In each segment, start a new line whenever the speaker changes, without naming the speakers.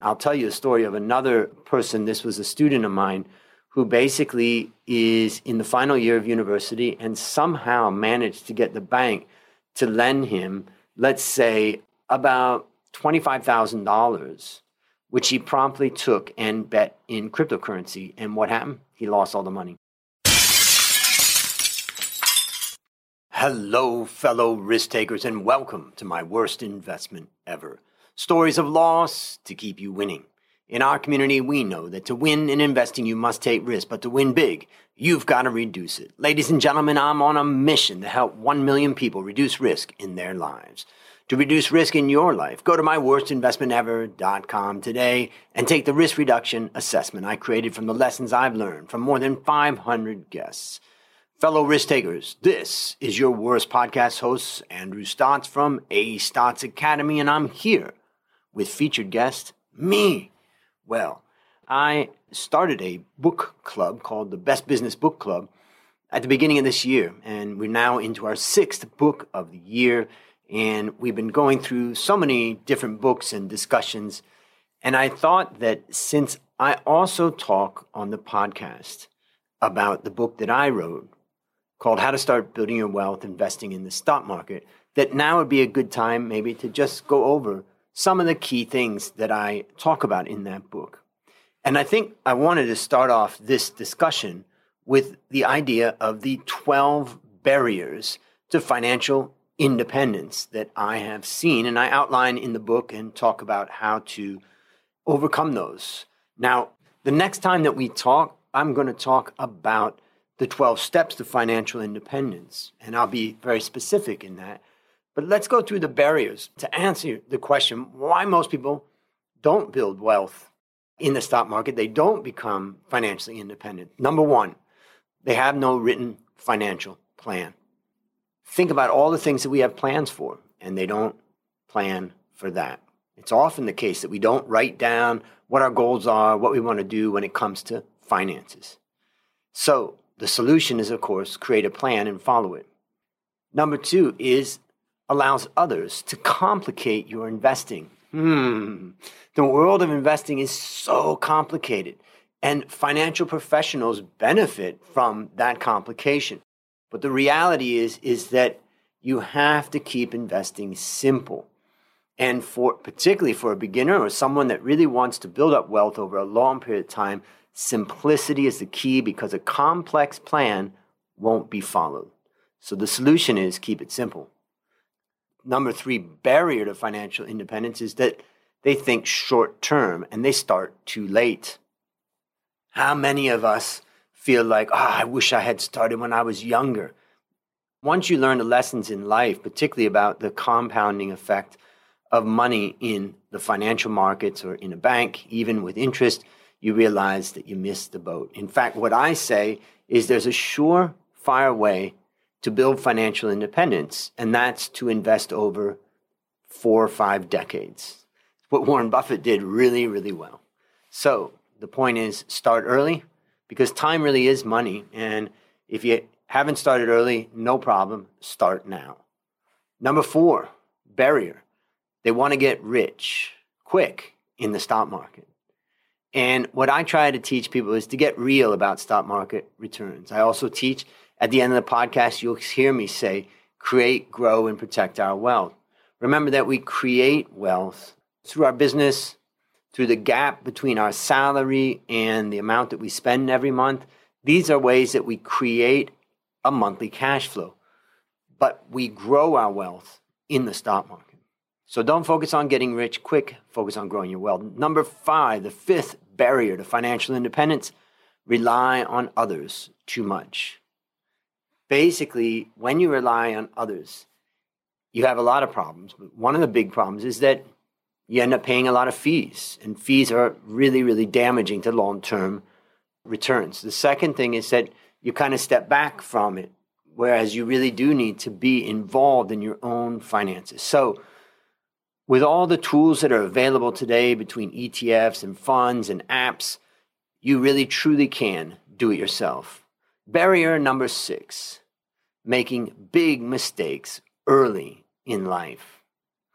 I'll tell you a story of another person. This was a student of mine who basically is in the final year of university and somehow managed to get the bank to lend him, let's say, about $25,000, which he promptly took and bet in cryptocurrency. And what happened? He lost all the money. Hello, fellow risk takers, and welcome to my worst investment ever. Stories of loss to keep you winning. In our community, we know that to win in investing, you must take risk, but to win big, you've got to reduce it. Ladies and gentlemen, I'm on a mission to help 1 million people reduce risk in their lives. To reduce risk in your life, go to myworstinvestmentever.com today and take the risk reduction assessment I created from the lessons I've learned from more than 500 guests. Fellow risk takers, this is your worst podcast host, Andrew Stotz from A Stotz Academy, and I'm here with featured guest, me. Well, I started a book club called the Best Business Book Club at the beginning of this year, and we're now into our sixth book of the year, and we've been going through so many different books and discussions. And I thought that since I also talk on the podcast about the book that I wrote, called How to Start Building Your Wealth Investing in the Stock Market, that now would be a good time maybe to just go over some of the key things that I talk about in that book. And I think I wanted to start off this discussion with the idea of the 12 barriers to financial independence that I have seen. And I outline in the book and talk about how to overcome those. Now, the next time that we talk, I'm going to talk about the 12 steps to financial independence. And I'll be very specific in that. But let's go through the barriers to answer the question why most people don't build wealth in the stock market. They don't become financially independent. Number one, they have no written financial plan. Think about all the things that we have plans for, and they don't plan for that. It's often the case that we don't write down what our goals are, what we want to do when it comes to finances. So, the solution is, of course, create a plan and follow it. Number two is allows others to complicate your investing. Hmm. The world of investing is so complicated, and financial professionals benefit from that complication. But the reality is, is that you have to keep investing simple. And for particularly for a beginner or someone that really wants to build up wealth over a long period of time, Simplicity is the key because a complex plan won't be followed. So the solution is keep it simple. Number three barrier to financial independence is that they think short term and they start too late. How many of us feel like, oh, I wish I had started when I was younger? Once you learn the lessons in life, particularly about the compounding effect of money in the financial markets or in a bank, even with interest, you realize that you missed the boat. In fact, what I say is there's a surefire way to build financial independence, and that's to invest over four or five decades. What Warren Buffett did really, really well. So the point is start early because time really is money. And if you haven't started early, no problem, start now. Number four, barrier. They want to get rich quick in the stock market. And what I try to teach people is to get real about stock market returns. I also teach at the end of the podcast, you'll hear me say, create, grow, and protect our wealth. Remember that we create wealth through our business, through the gap between our salary and the amount that we spend every month. These are ways that we create a monthly cash flow. But we grow our wealth in the stock market. So don't focus on getting rich quick, focus on growing your wealth. Number five, the fifth barrier to financial independence rely on others too much. Basically, when you rely on others, you have a lot of problems. But one of the big problems is that you end up paying a lot of fees, and fees are really, really damaging to long term returns. The second thing is that you kind of step back from it, whereas you really do need to be involved in your own finances. So, with all the tools that are available today between ETFs and funds and apps, you really truly can do it yourself. Barrier number six making big mistakes early in life.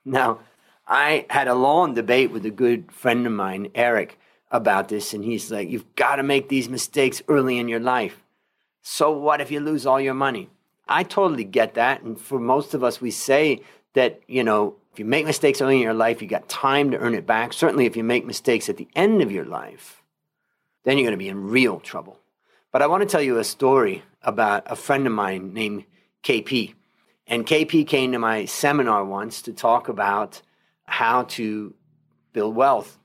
Now, I had a long debate with a good friend of mine, Eric, about this, and he's like, You've got to make these mistakes early in your life. So what if you lose all your money? I totally get that. And for most of us, we say that, you know, if you make mistakes early in your life, you got time to earn it back. Certainly, if you make mistakes at the end of your life, then you're going to be in real trouble. But I want to tell you a story about a friend of mine named KP. And KP came to my seminar once to talk about how to build wealth.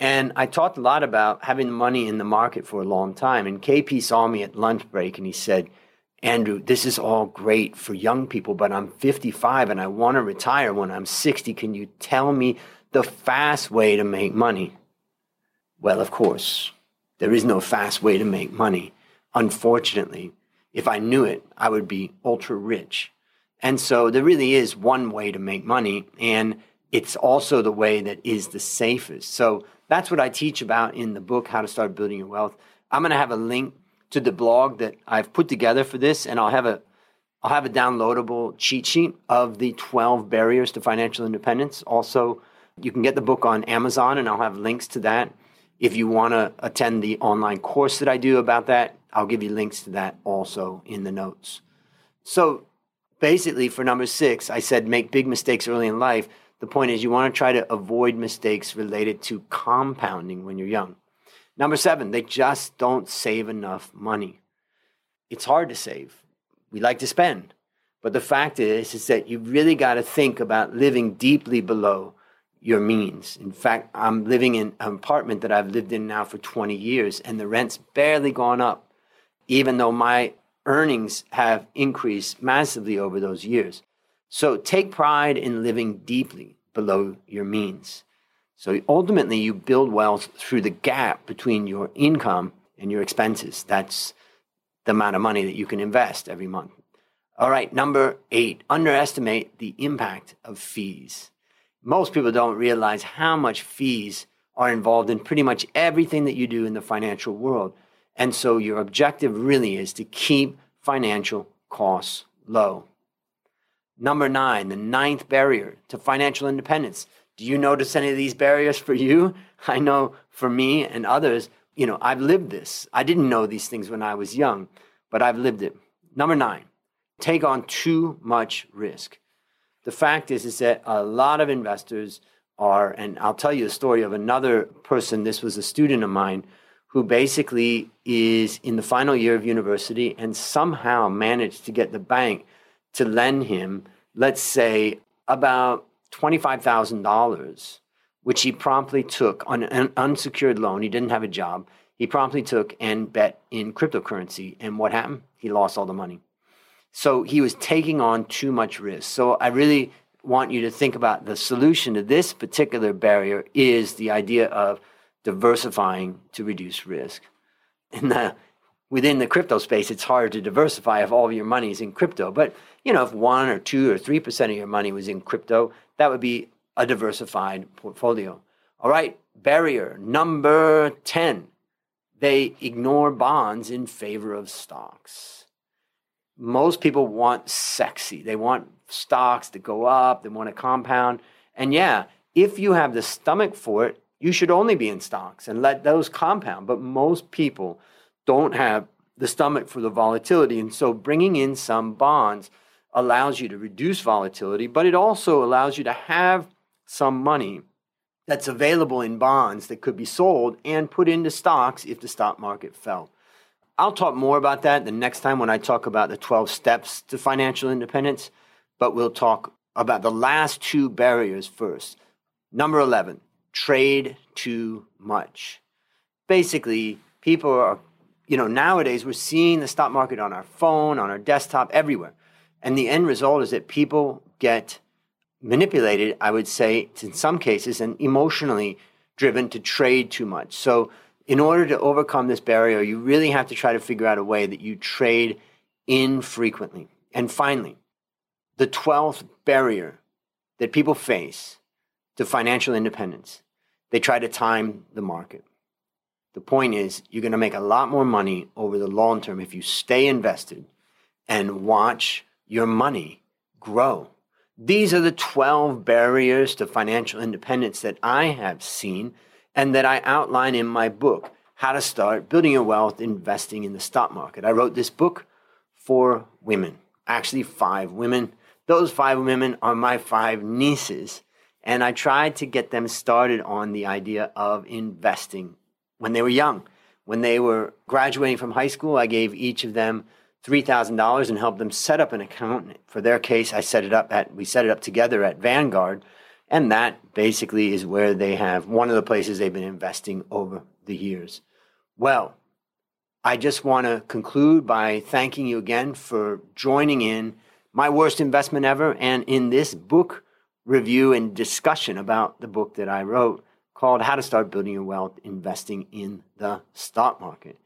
And I talked a lot about having money in the market for a long time. And KP saw me at lunch break and he said, Andrew, this is all great for young people, but I'm 55 and I want to retire when I'm 60. Can you tell me the fast way to make money? Well, of course, there is no fast way to make money. Unfortunately, if I knew it, I would be ultra rich. And so there really is one way to make money, and it's also the way that is the safest. So that's what I teach about in the book, How to Start Building Your Wealth. I'm going to have a link to the blog that I've put together for this, and I'll have a I'll have a downloadable cheat sheet of the 12 barriers to financial independence. Also, you can get the book on Amazon, and I'll have links to that. If you want to attend the online course that I do about that, I'll give you links to that also in the notes. So, basically, for number six, I said make big mistakes early in life. The point is, you want to try to avoid mistakes related to compounding when you're young. Number seven, they just don't save enough money. It's hard to save. We like to spend. But the fact is, is that you really got to think about living deeply below your means. In fact, I'm living in an apartment that I've lived in now for 20 years, and the rent's barely gone up, even though my earnings have increased massively over those years. So take pride in living deeply below your means. So ultimately, you build wealth through the gap between your income and your expenses. That's the amount of money that you can invest every month. All right, number eight, underestimate the impact of fees. Most people don't realize how much fees are involved in pretty much everything that you do in the financial world. And so your objective really is to keep financial costs low. Number nine, the ninth barrier to financial independence do you notice any of these barriers for you? I know for me and others, you know, I've lived this. I didn't know these things when I was young, but I've lived it. Number nine, take on too much risk. The fact is, is that a lot of investors are, and I'll tell you a story of another person. This was a student of mine who basically is in the final year of university and somehow managed to get the bank to lend him, let's say, about $25,000, which he promptly took on an unsecured loan. He didn't have a job. He promptly took and bet in cryptocurrency. And what happened? He lost all the money. So he was taking on too much risk. So I really want you to think about the solution to this particular barrier is the idea of diversifying to reduce risk. In the within the crypto space, it's hard to diversify if all of your money is in crypto. But you know, if one or two or three percent of your money was in crypto, that would be a diversified portfolio. All right, barrier number 10. They ignore bonds in favor of stocks. Most people want sexy. They want stocks to go up, they want to compound. And yeah, if you have the stomach for it, you should only be in stocks and let those compound. But most people don't have the stomach for the volatility. And so bringing in some bonds allows you to reduce volatility, but it also allows you to have some money that's available in bonds that could be sold and put into stocks if the stock market fell. I'll talk more about that the next time when I talk about the 12 steps to financial independence, but we'll talk about the last two barriers first. Number 11, trade too much. Basically, people are, you know, nowadays we're seeing the stock market on our phone, on our desktop, everywhere. And the end result is that people get manipulated, I would say, in some cases, and emotionally driven to trade too much. So, in order to overcome this barrier, you really have to try to figure out a way that you trade infrequently. And finally, the 12th barrier that people face to financial independence they try to time the market. The point is, you're going to make a lot more money over the long term if you stay invested and watch your money grow. These are the 12 barriers to financial independence that I have seen and that I outline in my book, How to Start Building Your Wealth Investing in the Stock Market. I wrote this book for women, actually, five women. Those five women are my five nieces, and I tried to get them started on the idea of investing when they were young. When they were graduating from high school, I gave each of them $3,000 and helped them set up an account. For their case, I set it up at, we set it up together at Vanguard. And that basically is where they have one of the places they've been investing over the years. Well, I just want to conclude by thanking you again for joining in my worst investment ever and in this book review and discussion about the book that I wrote called How to Start Building Your Wealth Investing in the Stock Market.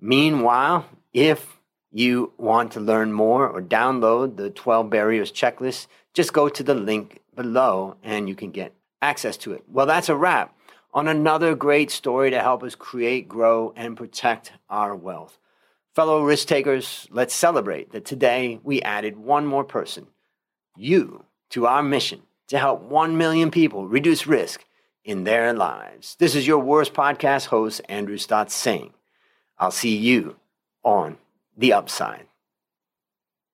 Meanwhile, if you want to learn more or download the 12 barriers checklist, just go to the link below and you can get access to it. Well, that's a wrap on another great story to help us create, grow, and protect our wealth. Fellow risk takers, let's celebrate that today we added one more person, you, to our mission to help 1 million people reduce risk in their lives. This is your worst podcast host, Andrew Stotz, saying, I'll see you on the upside.